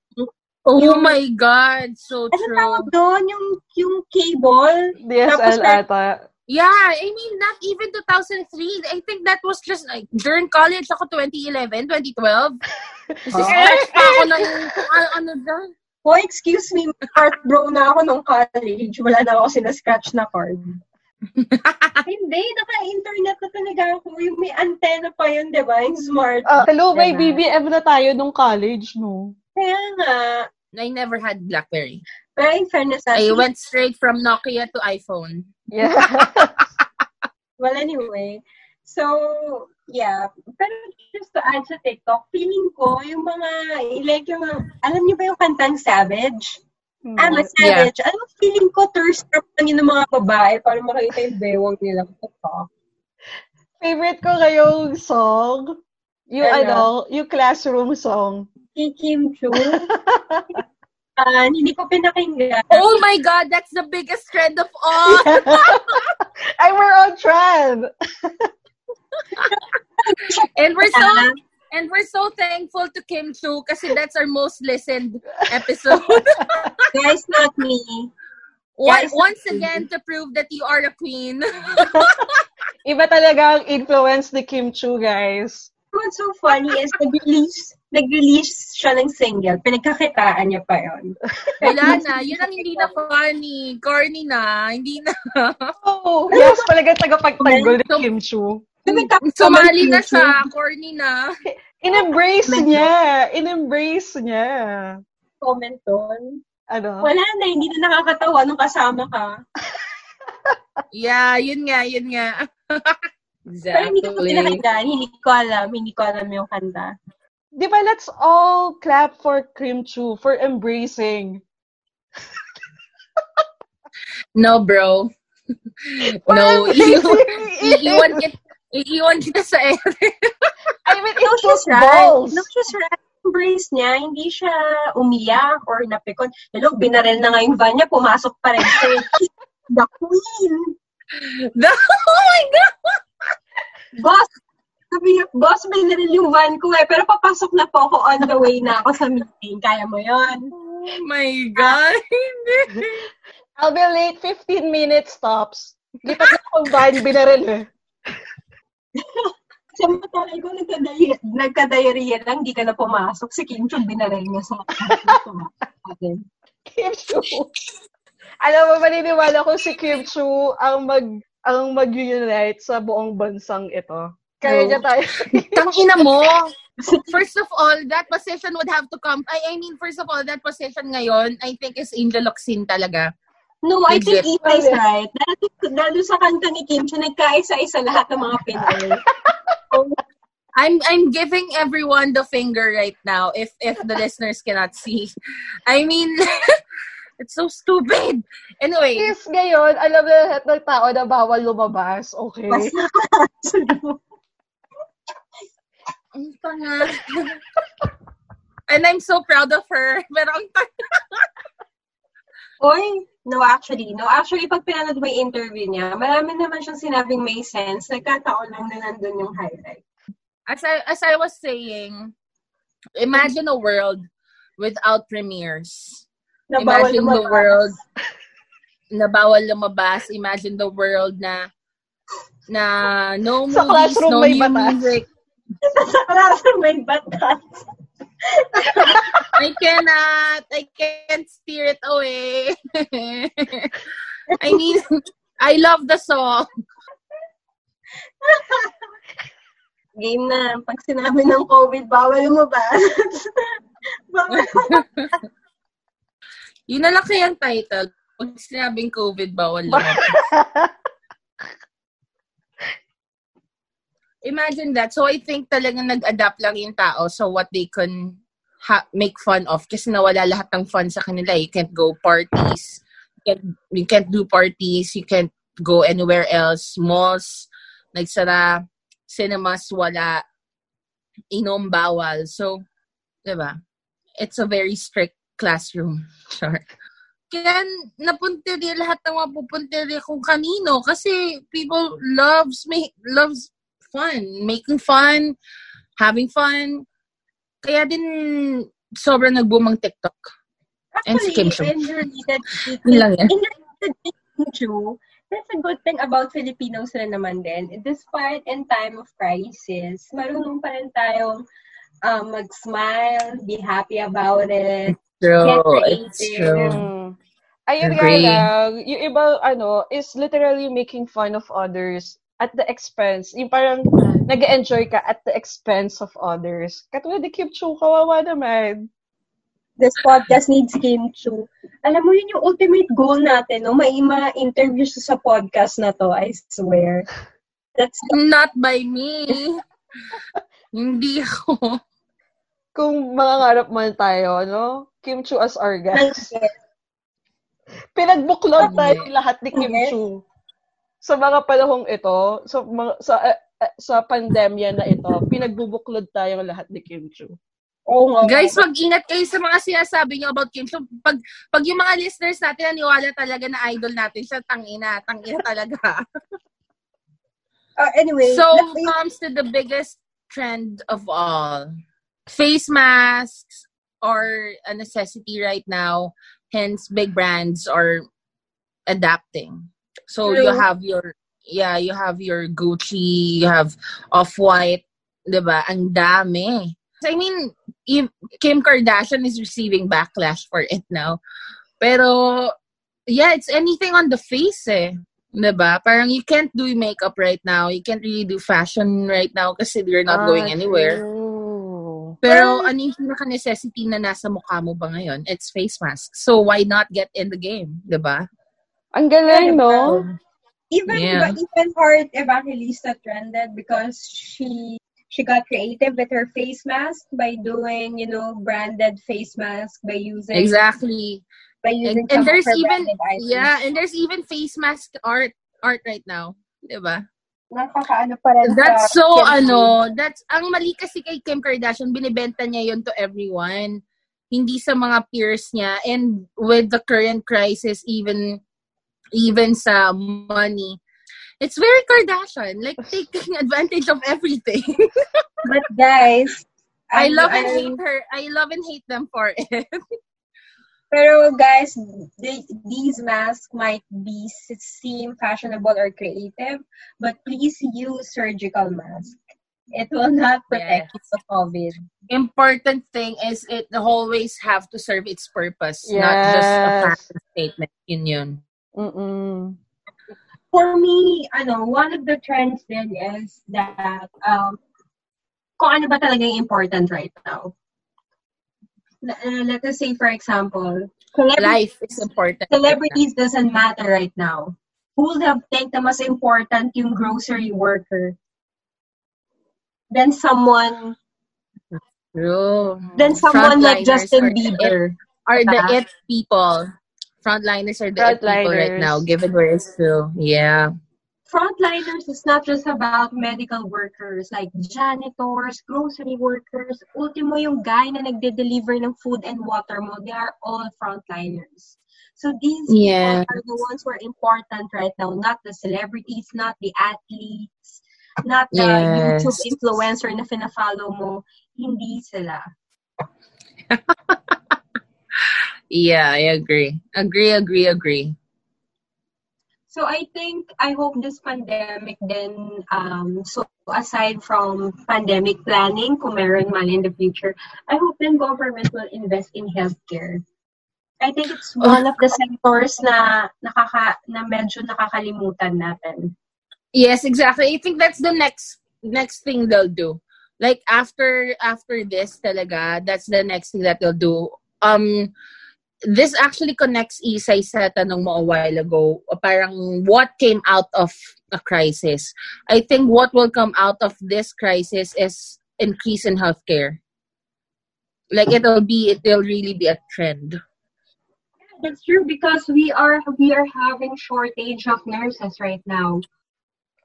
Oh yung, my God, so ano true. Ano tawag doon? Yung, yung cable? DSL ata. Yeah, I mean, not even 2003. I think that was just like, during college ako 2011, 2012. Kasi scratch pa ako ng, ano, ano doon. Oh, excuse me, heart bro na ako nung college. Wala na ako sinascratch na card. [LAUGHS] Hindi, naka-internet na talaga ako. Yung may antenna pa yun, di ba? Yung smart. Uh, hello, may BBM na tayo nung college, no? Kaya nga. I never had BlackBerry. Pero in fairness, I went straight from Nokia to iPhone. Yeah. [LAUGHS] well, anyway. So, yeah. Pero just to add sa TikTok, feeling ko, yung mga, like yung, alam niyo ba yung kantang Savage? Mm, I'm a savage. Yeah. Alam feeling ko thirst trap lang yun ng mga babae para makita yung bewang nila. Favorite ko ngayong song, yung ano, ano yung classroom song. Kay Kim Chu. pinakinggan. [LAUGHS] Hindi ko pinakinggan. Oh my God, that's the biggest trend of all. [LAUGHS] Ay, we're on trend. [LAUGHS] and we're so and we're so thankful to Kim Chu kasi that's our most listened episode. Guys, not me. One, Guys, once again to prove that you are a queen. Iba talaga ang influence ni Kim Chu, guys. What's so funny is nag-release, nag-release siya ng single. Pinagkakitaan niya pa yon. [LAUGHS] Wala na. Yun ang hindi na funny. Corny na. Hindi na. Oh, yes, talaga tagapagtanggol ni Kim Chu. Sumali na siya. Corny na. In-embrace niya. In-embrace niya. Comment doon. Ano? Wala na, hindi na nakakatawa nung kasama ka. Yeah, yun nga, yun nga. [LAUGHS] Pero hindi ko exactly. pinakinggan. Hindi ko alam. Hindi ko alam yung kanta. Di ba, let's all clap for Kim Chu for embracing. No, bro. No, it. iiwan kita, iiwan kita sa air. I mean, No, it took she's right. balls. No, she's right. Embrace niya. Hindi siya umiyak or napikon. Hello, binaril na nga yung van niya. Pumasok pa rin siya. [LAUGHS] The queen. No, oh my God! Boss, sabi niya, boss, binaril yung van ko eh. Pero papasok na po ako on the way na ako sa meeting. Kaya mo yon Oh my God! [LAUGHS] I'll be late 15 minutes tops. Di pa akong van binaril eh. [LAUGHS] Sa matagal ko, nagka-diarrhea, nagka-diarrhea lang, di ka na pumasok. Si Kim Chun, binaril niya sa atin. Kim Chu. Alam mo, maniniwala ko si Kim Chu ang mag ang mag-unite sa buong bansang ito. Kaya niya tayo. [LAUGHS] Tangina mo! First of all, that position would have to come. I, I mean, first of all, that position ngayon, I think is Angel Locsin talaga. No, I think. Eva is right. Dahil, dahil sa kanta ni Kim Chun, nagkaisa-isa lahat ng mga Pinoy. [LAUGHS] I'm I'm giving everyone the finger right now if if the listeners cannot see. I mean, [LAUGHS] it's so stupid. Anyway, Is ngayon, alam na lahat ng tao na bawal lumabas. Okay. Ang tanga. [LAUGHS] And I'm so proud of her. [LAUGHS] Pero ang tanga. Oy, no actually. No, actually, pag pinanood mo yung interview niya, marami naman siyang sinabing may sense. Nagkataon lang na nandun yung highlight. As I, as I was saying, imagine a world without premieres. Na Imagine the world na bawal lumabas. Imagine the world na na no movies, no new batas. music. Sa classroom may batas. I cannot. I can't steer it away. I mean, I love the song. Game na. Pag sinabi ng COVID, bawal lumabas. bawal Yun na lang kayang title. Pag sinabing COVID, bawal [LAUGHS] lang. Imagine that. So I think talagang nag-adapt lang yung tao so what they can ha- make fun of. Kasi nawala lahat ng fun sa kanila. You can't go parties. You can't, you can't do parties. You can't go anywhere else. Malls, nagsara. Cinemas, wala. Inom, bawal. So, di ba? It's a very strict classroom. [LAUGHS] Sure. Kaya napuntiri lahat ng mga pupuntiri kung kanino kasi people loves me loves fun, making fun, having fun. Kaya din sobrang nag-boom ang TikTok. And si Kim related [LAUGHS] lang yan. related to Kim that's a good thing about Filipinos na naman din. Despite in time of crisis, marunong pa rin tayong um, mag-smile, be happy about it. True. Get It's creative. true. Mm. Ayun nga lang, yung iba, ano, is literally making fun of others at the expense. Yung parang nag enjoy ka at the expense of others. Katulad ni Kim Chu, kawawa naman. This podcast needs Kim Chu. Alam mo yun yung ultimate goal natin, no? May mga interviews sa podcast na to, I swear. That's [LAUGHS] Not by me. [LAUGHS] Hindi ako. Kung mangangarap man tayo, no? Kim Chu as our guest. Pinagbuklod tayo lahat ni Kim. Chu. Sa mga panahong ito, sa mga, sa eh, eh, sa pandemya na ito, pinagbubuklod tayong lahat ni Kim Chu. Oo nga. Guys, mag-ingat kayo sa mga sinasabi niyo about Kim. So, pag, pag yung mga listeners natin naniwala talaga na idol natin siya, tangina, tangina talaga. Uh, anyway, so, na- comes to the biggest trend of all. Face masks are a necessity right now. Hence, big brands are adapting. So, True. you have your, yeah, you have your Gucci, you have Off-White, diba? Ang dami. I mean, if Kim Kardashian is receiving backlash for it now. Pero, yeah, it's anything on the face eh. Diba? Parang you can't do makeup right now. You can't really do fashion right now kasi you're not going Ah, anywhere. true. Pero ano yung pinaka-necessity na nasa mukha mo ba ngayon? It's face mask. So why not get in the game? Diba? Ang galing, no? even Yeah. even Heart Evangelista trended because she she got creative with her face mask by doing you know branded face mask by using Exactly. by using And, and there's her even, yeah, and there's even face mask art art right now. Diba? nakakaano pa rin That's so, Kim ano, that's, ang mali kasi kay Kim Kardashian, binibenta niya yun to everyone. Hindi sa mga peers niya. And with the current crisis, even, even sa money, it's very Kardashian. Like, [LAUGHS] taking advantage of everything. [LAUGHS] but guys I ano, love and I- hate her. I love and hate them for it. [LAUGHS] Pero guys, they, these masks might be seem fashionable or creative, but please use surgical mask. It will not protect you from COVID. Important thing is it always have to serve its purpose, not just a fashion statement. Yun yun. Mm-mm. For me, ano, one of the trends then is that um, kung ano ba talaga yung important right now. Uh, let us say, for example, Life is important. celebrities doesn't matter right now. Who would have think na mas important yung grocery worker than someone True. than someone like Justin are Bieber. Are the Diba? it people. Frontliners are the it people right Frontliners. now, given where it's true. Yeah. Frontliners is not just about medical workers like janitors, grocery workers. Ultimo yung guy na nagde-deliver ng food and water mo, they are all frontliners. So these Yeah. people are the ones who are important right now, not the celebrities, not the athletes, not the Yes. YouTube influencer na fina-follow mo. Hindi sila. [LAUGHS] Yeah, I agree. Agree, agree, agree. So I think I hope this pandemic then um so aside from pandemic planning kung meron man in the future, I hope then government will invest in healthcare. I think it's one of the sectors na nakaka na medyo nakakalimutan natin. Yes, exactly. I think that's the next next thing they'll do. Like after after this talaga, that's the next thing that they'll do. Um this actually connects Isay sa tanong mo a while ago. Parang what came out of a crisis. I think what will come out of this crisis is increase in healthcare. Like it'll be it will really be a trend. That's true because we are we are having shortage of nurses right now.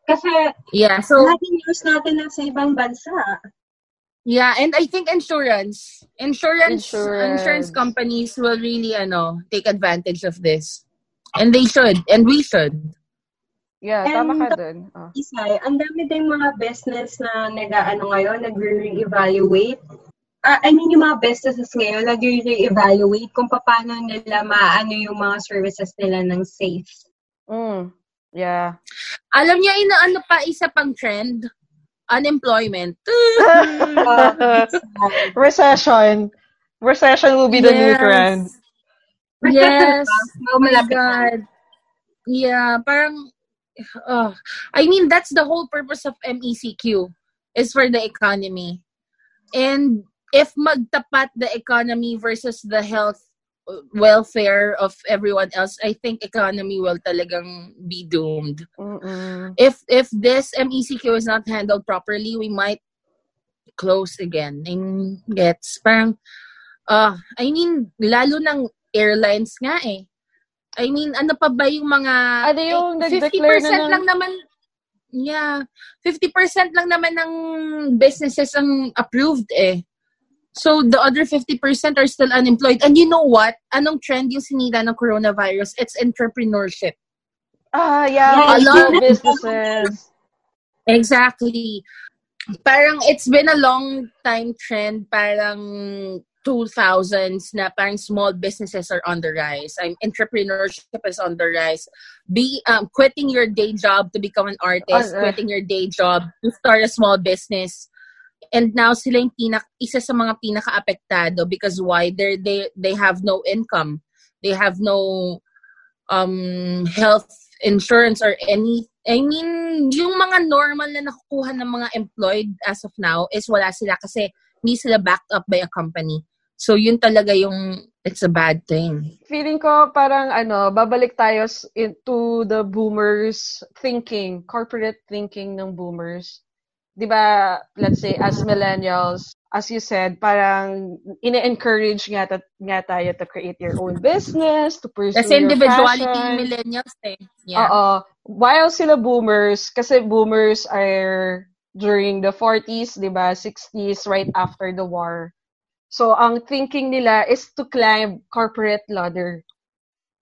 Kasi Yeah, so laging nurse natin nasa ibang bansa. Yeah, and I think insurance, insurance, Insurance. insurance companies will really, ano, take advantage of this, and they should, and we should. Yeah, tama ka dun. Oh. Isay, ang dami din mga business na nag-ano ngayon, nag-re-evaluate. Ah, I mean, yung mga businesses ngayon, nag-re-evaluate kung paano nila maano yung mga services nila ng safe. Mm. Yeah. Alam niyo, ina ano pa isa pang trend, unemployment. [LAUGHS] [LAUGHS] Recession. Recession will be the new trend. Yes. [LAUGHS] Oh my. God. Yeah, parang, oh, I mean, that's the whole purpose of MECQ, is for the economy. And if magtapat the economy versus the health uh, welfare of everyone else, I think economy will talagang be doomed. Mm-mm. If if this MECQ is not handled properly, we might close again. Mean, gets parang uh, I mean, lalo ng airlines nga eh. I mean, ano pa ba yung mga Ano yung eh, nag-declare 50% na ng- lang naman Yeah, 50% lang naman ng businesses ang approved eh. So, the other 50% are still unemployed. And you know what? Anong trend yung sinira ng coronavirus? It's entrepreneurship. Ah, yeah. A yeah lot of businesses. Exactly. Parang it's been a long time trend, parang 2000s na parang small businesses are on the rise. I'm entrepreneurship is on the rise. Be um, quitting your day job to become an artist, Uh, uh. quitting your day job to start a small business. And now sila yung pinak isa sa mga pinaka-apektado because why? They they they have no income. They have no um health insurance or any I mean, yung mga normal na nakukuha ng mga employed as of now is wala sila kasi hindi sila backed up by a company. So, yun talaga yung, it's a bad thing. Feeling ko parang ano, babalik tayo into the boomers thinking, corporate thinking ng boomers. 'Di ba, let's say as millennials, as you said, parang ine-encourage nga, ta- nga tayo to create your own business, to pursue Kasi your individuality passion. millennials eh. Yeah. Oo. While sila boomers, kasi boomers are during the 40s, di ba, 60s, right after the war. So, ang thinking nila is to climb corporate ladder.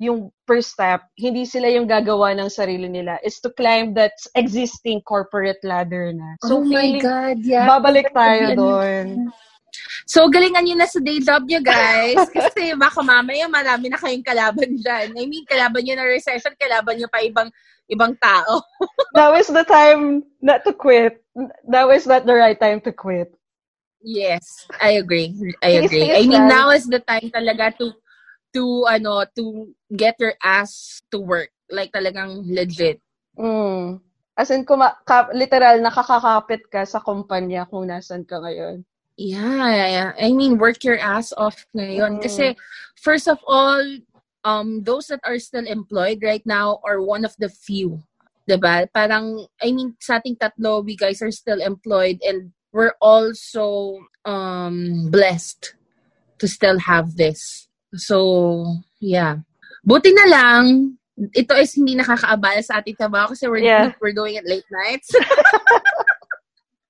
Yung first step, hindi sila yung gagawa ng sarili nila, is to climb that existing corporate ladder na. So, oh my feeling, God, yeah. babalik tayo doon. So, galingan nyo na sa day job nyo, guys. [LAUGHS] Kasi baka mamaya marami na kayong kalaban dyan. I mean, kalaban nyo na recession, kalaban nyo pa ibang ibang tao. [LAUGHS] Now is the time not to quit. Now is not the right time to quit. Yes, I agree. I agree. I mean, now is the time talaga to to ano to get your ass to work. Like talagang legit. Mm. As in, kuma- ka- literal, nakakakapit ka sa kumpanya kung nasan ka ngayon. Yeah, yeah. I mean, work your ass off ngayon. Mm. Kasi, first of all, um, those that are still employed right now are one of the few. 'Di ba? Parang, I mean, sa ating tatlo, we guys are still employed and we're also um, blessed to still have this. So, yeah. Buti na lang, ito is hindi nakakaabala sa ating trabaho kasi we're, Yeah. we're doing it late nights. [LAUGHS]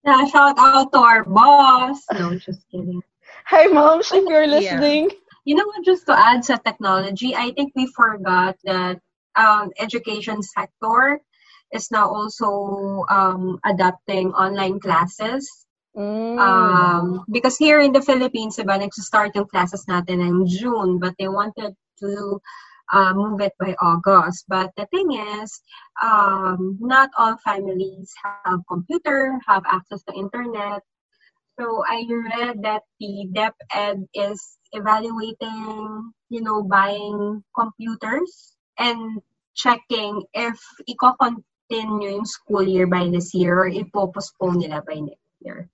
Yeah, shout out to our boss. No, just kidding. Hi, moms, if you're Yeah. listening. You know what, just to add sa technology, I think we forgot that um, education sector is now also um, adapting online classes. Mm. Um, because here in the Philippines, diba, nagsistart yung classes natin in June, but they wanted to uh, move it by August. But the thing is, um, not all families have computer, have access to internet. So I read that the DepEd is evaluating, you know, buying computers and checking if i-continue yung school year by this year or ipo-postpone nila by next year.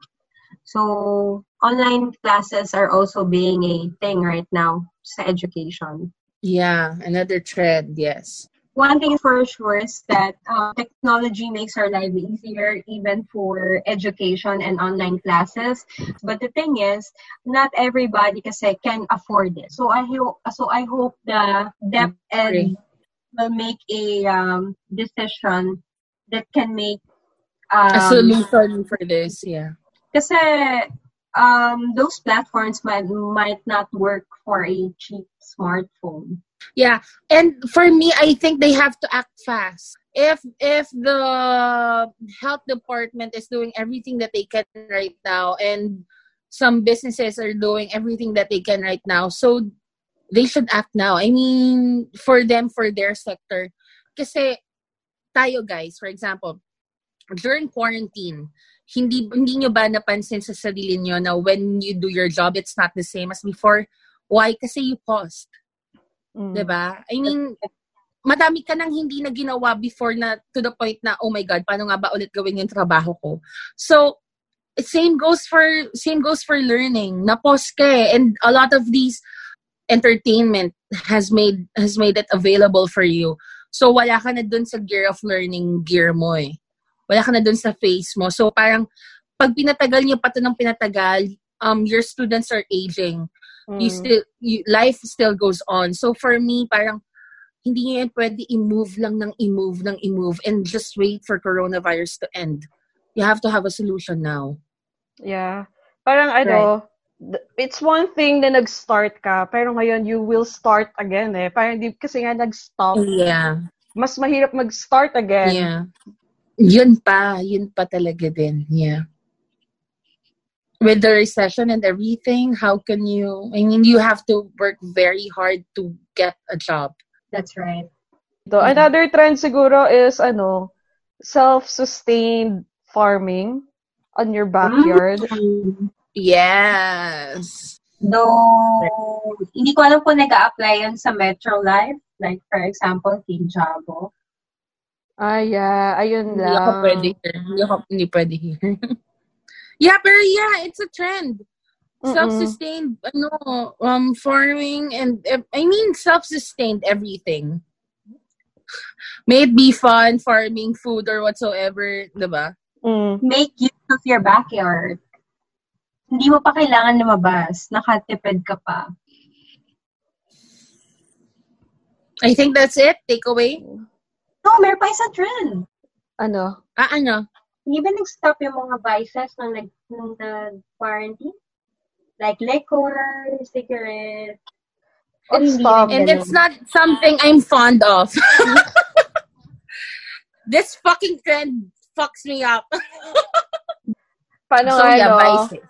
So, online classes are also being a thing right now sa education. yeah, another trend, yes. One thing for sure is that uh, technology makes our life easier even for education and online classes. But the thing is, not everybody kasi can afford it. So I hope, so I hope the DepEd Agree. will make a um, decision that can make um, A solution for this, yeah. Kasi um, those platforms might might not work for a cheap smartphone. Yeah, and for me, I think they have to act fast. If if the health department is doing everything that they can right now, and some businesses are doing everything that they can right now, so they should act now. I mean, for them, for their sector. Kasi tayo guys, for example, during quarantine, hindi hindi nyo ba napansin sa sarili nyo na when you do your job, it's not the same as before? Why? Kasi you paused. Mm. ba? I mean, madami ka nang hindi na ginawa before na to the point na oh my god, paano nga ba ulit gawin yung trabaho ko? So, same goes for same goes for learning. Napos ka eh. and a lot of these entertainment has made has made it available for you. So wala ka na dun sa gear of learning gear mo eh. Wala ka na dun sa face mo. So parang pag pinatagal niyo pa to ng pinatagal, um your students are aging you Mm. still you, life still goes on so for me parang hindi nyo yan pwede i-move lang ng i-move ng i-move and just wait for coronavirus to end you have to have a solution now Yeah. Parang ano, it's one thing na nag-start ka, pero ngayon you will start again eh. Parang di, kasi nga nag-stop. Yeah. Mas mahirap mag-start again. Yeah. Yun pa, yun pa talaga din. Yeah. With the recession and everything, how can you, I mean, you have to work very hard to get a job. That's right. So, another trend siguro is, ano, self-sustained farming on your backyard. Mm. Yes. Though, hindi ko alam kung nag-a-apply yun sa Metro Life. Like, for example, Team Jabo. Ah, yeah. Ayun Hindi lang. ako pwede here. Hindi ako hindi pwede here. [LAUGHS] yeah, pero yeah, it's a trend. Mm-mm. Self-sustained, ano, um, farming and, I mean, self-sustained everything. [LAUGHS] May it be fun, farming, food, or whatsoever, diba? Mm. Make use of your backyard. Hindi mo pa kailangan lumabas. Nakatipid ka pa. I think that's it. Takeaway. No, meron pa isang trend. Ano? Ah, ano? Hindi ba nag-stop yung mga vices nung nag nung nag-quarantine? Like liquor, cigarette. Rin And it's not something I'm fond of. [LAUGHS] this fucking trend fucks me up. [LAUGHS] Paano so, nga, yeah, vices.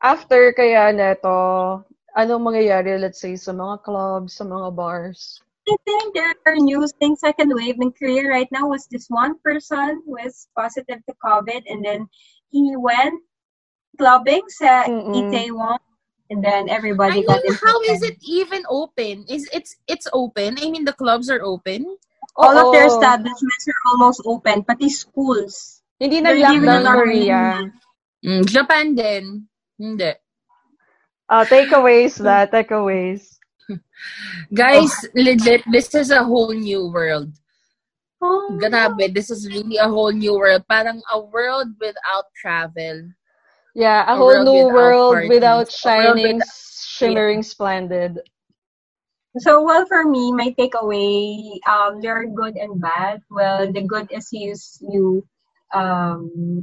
After kaya neto, anong mangyayari, let's say, sa mga clubs, sa mga bars? I think there are new things second wave in Korea right now was this one person who was positive to COVID and then he went clubbing sa Mm-mm. Itaewon and then everybody I everybody mean, got how is it even open? Is it's it's open? I mean, the clubs are open. All of their establishments are almost open, pati schools. Hindi They're nag-lockdown giving alarm. Korea. Mm, Japan din. Hindi. Uh, takeaways na, takeaways. Guys, legit, this is a whole new world. Oh, Grabe, this is really a whole new world. Parang a world without travel. Yeah, a A whole world new without world parties. without shining, without- shimmering, splendid. So, well, for me, my takeaway, um, there are good and bad. Well, the good is you, you um,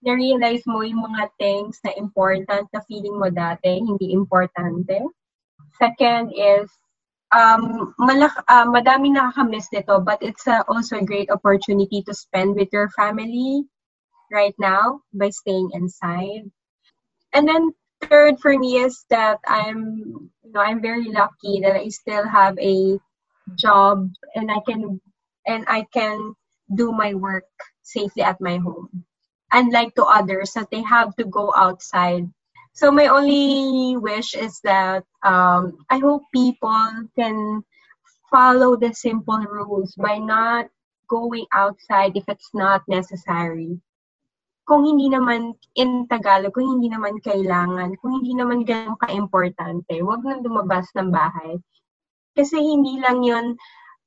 na-realize mo yung mga things na important na feeling mo dati, hindi importante. Second is, um, malak uh, madami nakakamiss nito, but it's uh, also a great opportunity to spend with your family right now by staying inside. And then third for me is that I'm you know I'm very lucky that I still have a job and I can and I can do my work safely at my home. Unlike to others that they have to go outside. So my only wish is that um, I hope people can follow the simple rules by not going outside if it's not necessary kung hindi naman in Tagalog, kung hindi naman kailangan, kung hindi naman ganun ka-importante, wag nang lumabas ng bahay. Kasi hindi lang yon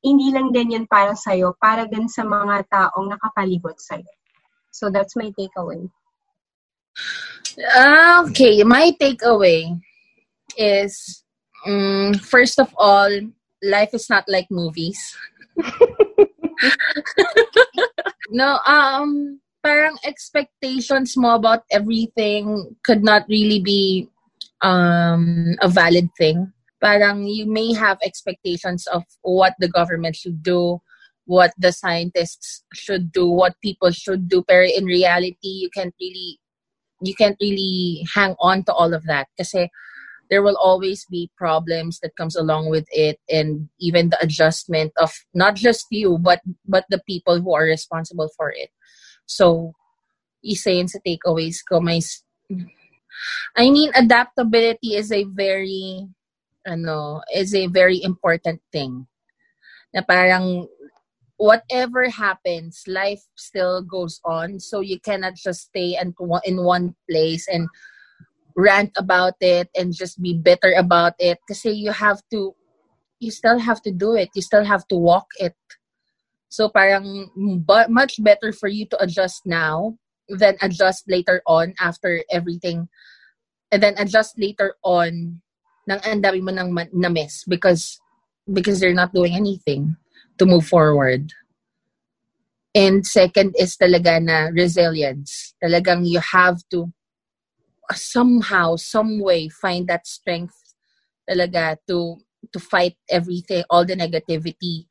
hindi lang din yun para sa'yo, para din sa mga taong nakapalibot sa'yo. So that's my takeaway. Ah, Okay, my takeaway is um, first of all, life is not like movies. [LAUGHS] no, um, parang expectations mo about everything could not really be um, a valid thing. Parang you may have expectations of what the government should do, what the scientists should do, what people should do, pero in reality, you can't really you can't really hang on to all of that kasi there will always be problems that comes along with it and even the adjustment of not just you but but the people who are responsible for it. So isa yun sa takeaways ko. May I mean adaptability is a very ano is a very important thing. Na parang whatever happens, life still goes on. So you cannot just stay and in one place and rant about it and just be bitter about it. Kasi you have to, you still have to do it. You still have to walk it. So parang but much better for you to adjust now than adjust later on after everything. And then adjust later on nang ang dami mo nang na-miss because because they're not doing anything to move forward. And second is talaga na resilience. Talagang you have to somehow, some way, find that strength talaga to to fight everything, all the negativity.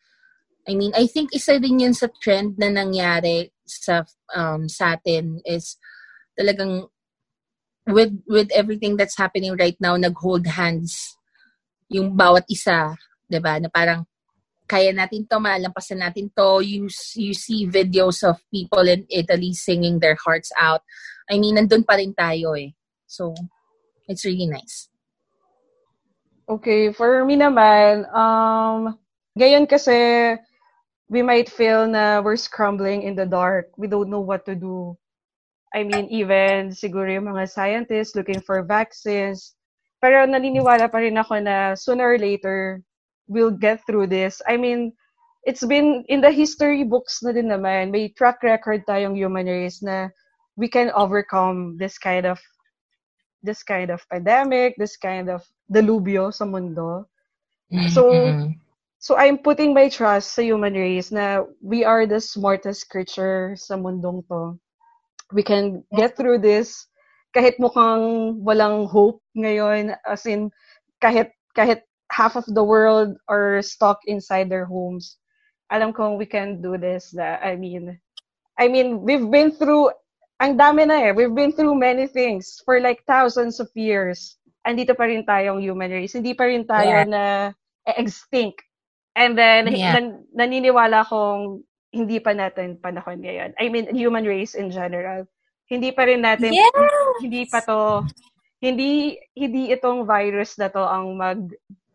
I mean, I think isa din yun sa trend na nangyari sa um, sa atin is talagang with with everything that's happening right now, nag-hold hands yung bawat isa, 'di ba? Na parang kaya natin to, malampasan natin to. You, you see videos of people in Italy singing their hearts out. I mean, nandun pa rin tayo eh. So, it's really nice. Okay, for me naman, um, gayon kasi we might feel na we're scrambling in the dark. We don't know what to do. I mean, even siguro yung mga scientists looking for vaccines. Pero naniniwala pa rin ako na sooner or later, we'll get through this. I mean, it's been in the history books na din naman, may track record tayong human race na we can overcome this kind of this kind of pandemic, this kind of delubyo sa mundo. So, mm-hmm. so I'm putting my trust sa human race na we are the smartest creature sa mundong to. We can get through this kahit mukhang walang hope ngayon as in kahit kahit half of the world are stuck inside their homes. Alam kong we can do this. That I mean, I mean, we've been through, ang dami na eh. We've been through many things for like thousands of years. Andito pa rin tayong human race. Hindi pa rin tayo yeah. na extinct. And then, yeah. nan, naniniwala kong hindi pa natin panahon ngayon. I mean, human race in general. Hindi pa rin natin, yes! hindi pa to, hindi, hindi itong virus na to ang mag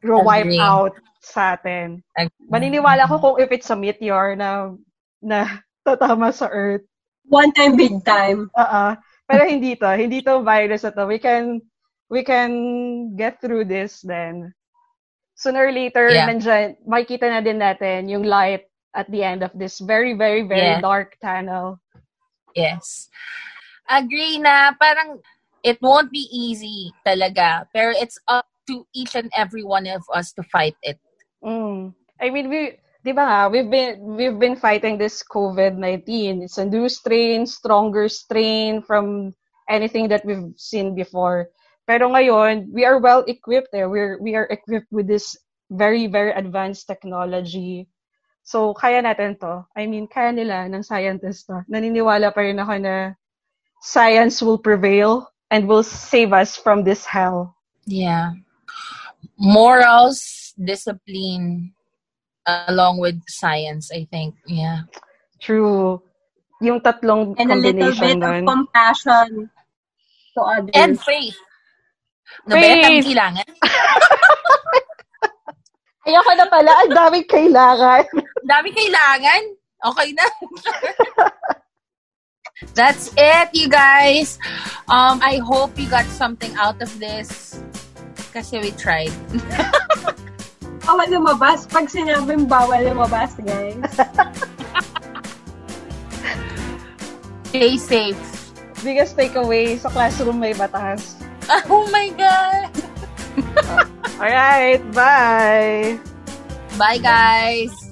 wipe out sa atin. Agree. Maniniwala ko kung if it's a meteor na na [LAUGHS] tatama sa Earth. One time, big time. Uh-uh. Pero hindi to. Hindi to virus na to. We can, we can get through this then. Sooner or later, yeah. nandyan, makikita na din natin yung light at the end of this very, very, very yeah. dark tunnel. Yes. Agree na parang it won't be easy talaga. Pero it's up to each and every one of us to fight it. Mm. I mean, we, di ba we've been, we've been fighting this COVID-19. It's a new strain, stronger strain from anything that we've seen before. Pero ngayon, we are well equipped eh. We're, we are equipped with this very, very advanced technology. So, kaya natin to. I mean, kaya nila ng scientists to. Naniniwala pa rin ako na science will prevail and will save us from this hell. Yeah morals, discipline, along with science, I think. Yeah. True. Yung tatlong and combination And a little bit nun. of compassion to others. And faith. No, faith! kailangan. [LAUGHS] Ayoko na pala. Ang daming kailangan. daming kailangan? Okay na. [LAUGHS] That's it, you guys. Um, I hope you got something out of this. Kasi we tried. [LAUGHS] bawal lumabas. Pag sinabing bawal lumabas, guys. [LAUGHS] Stay safe. Biggest takeaway, sa classroom may batas. [LAUGHS] Oh my God! Alright, bye! Bye, guys!